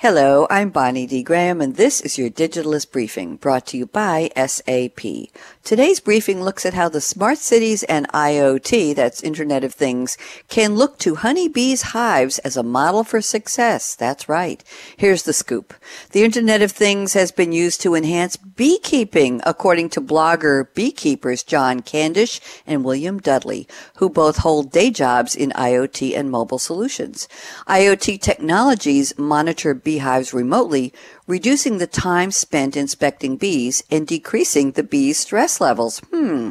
Hello, I'm Bonnie D. Graham, and this is your Digitalist Briefing, brought to you by SAP. Today's briefing looks at how the smart cities and IoT, that's Internet of Things, can look to honeybees' hives as a model for success. That's right. Here's the scoop. The Internet of Things has been used to enhance beekeeping, according to blogger beekeepers John Candish and William Dudley, who both hold day jobs in IoT and mobile solutions. IoT technologies monitor beehives remotely, reducing the time spent inspecting bees and decreasing the bees' stress levels. Hmm.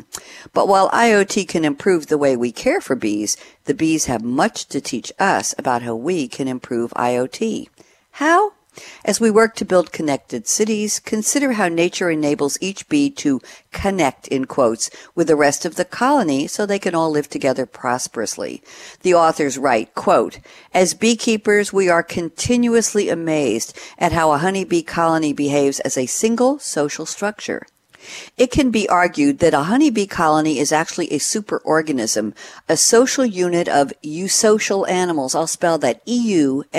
But while IoT can improve the way we care for bees, the bees have much to teach us about how we can improve IoT. How? As we work to build connected cities, consider how nature enables each bee to connect, in quotes, with the rest of the colony so they can all live together prosperously. The authors write, quote, As beekeepers, we are continuously amazed at how a honeybee colony behaves as a single social structure. It can be argued that a honeybee colony is actually a superorganism, a social unit of eusocial animals. I'll spell that E-U-S-O-C-I-A-L,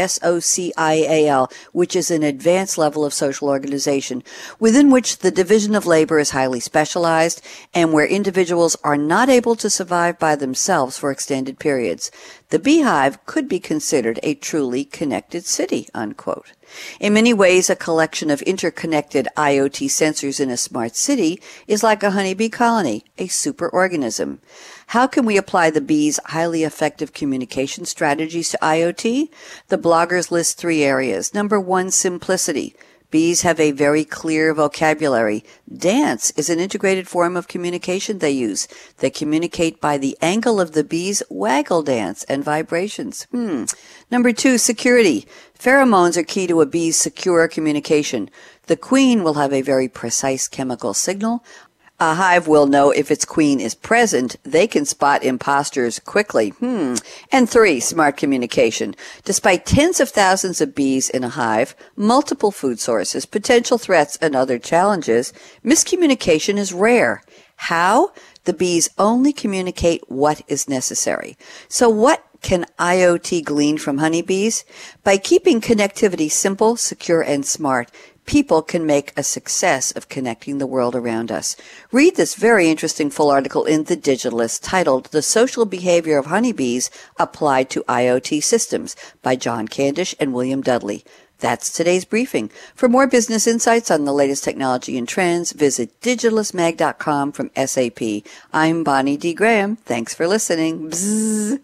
which is an advanced level of social organization, within which the division of labor is highly specialized and where individuals are not able to survive by themselves for extended periods. The beehive could be considered a truly connected city, unquote. In many ways, a collection of interconnected IoT sensors in a smart city is like a honeybee colony, a superorganism. How can we apply the bee's highly effective communication strategies to IoT? The bloggers list three areas. Number one, simplicity. Bees have a very clear vocabulary. Dance is an integrated form of communication they use. They communicate by the angle of the bee's waggle dance and vibrations. Hmm. Number two, security. Pheromones are key to a bee's secure communication. The queen will have a very precise chemical signal. A hive will know if its queen is present. They can spot imposters quickly. Hmm. And three, smart communication. Despite tens of thousands of bees in a hive, multiple food sources, potential threats, and other challenges, miscommunication is rare. How? The bees only communicate what is necessary. So what can IoT glean from honeybees? By keeping connectivity simple, secure, and smart, people can make a success of connecting the world around us. Read this very interesting full article in The Digitalist titled The Social Behavior of Honeybees Applied to IoT Systems by John Candish and William Dudley. That's today's briefing. For more business insights on the latest technology and trends, visit digitalistmag.com from SAP. I'm Bonnie D. Graham. Thanks for listening. Bzzz.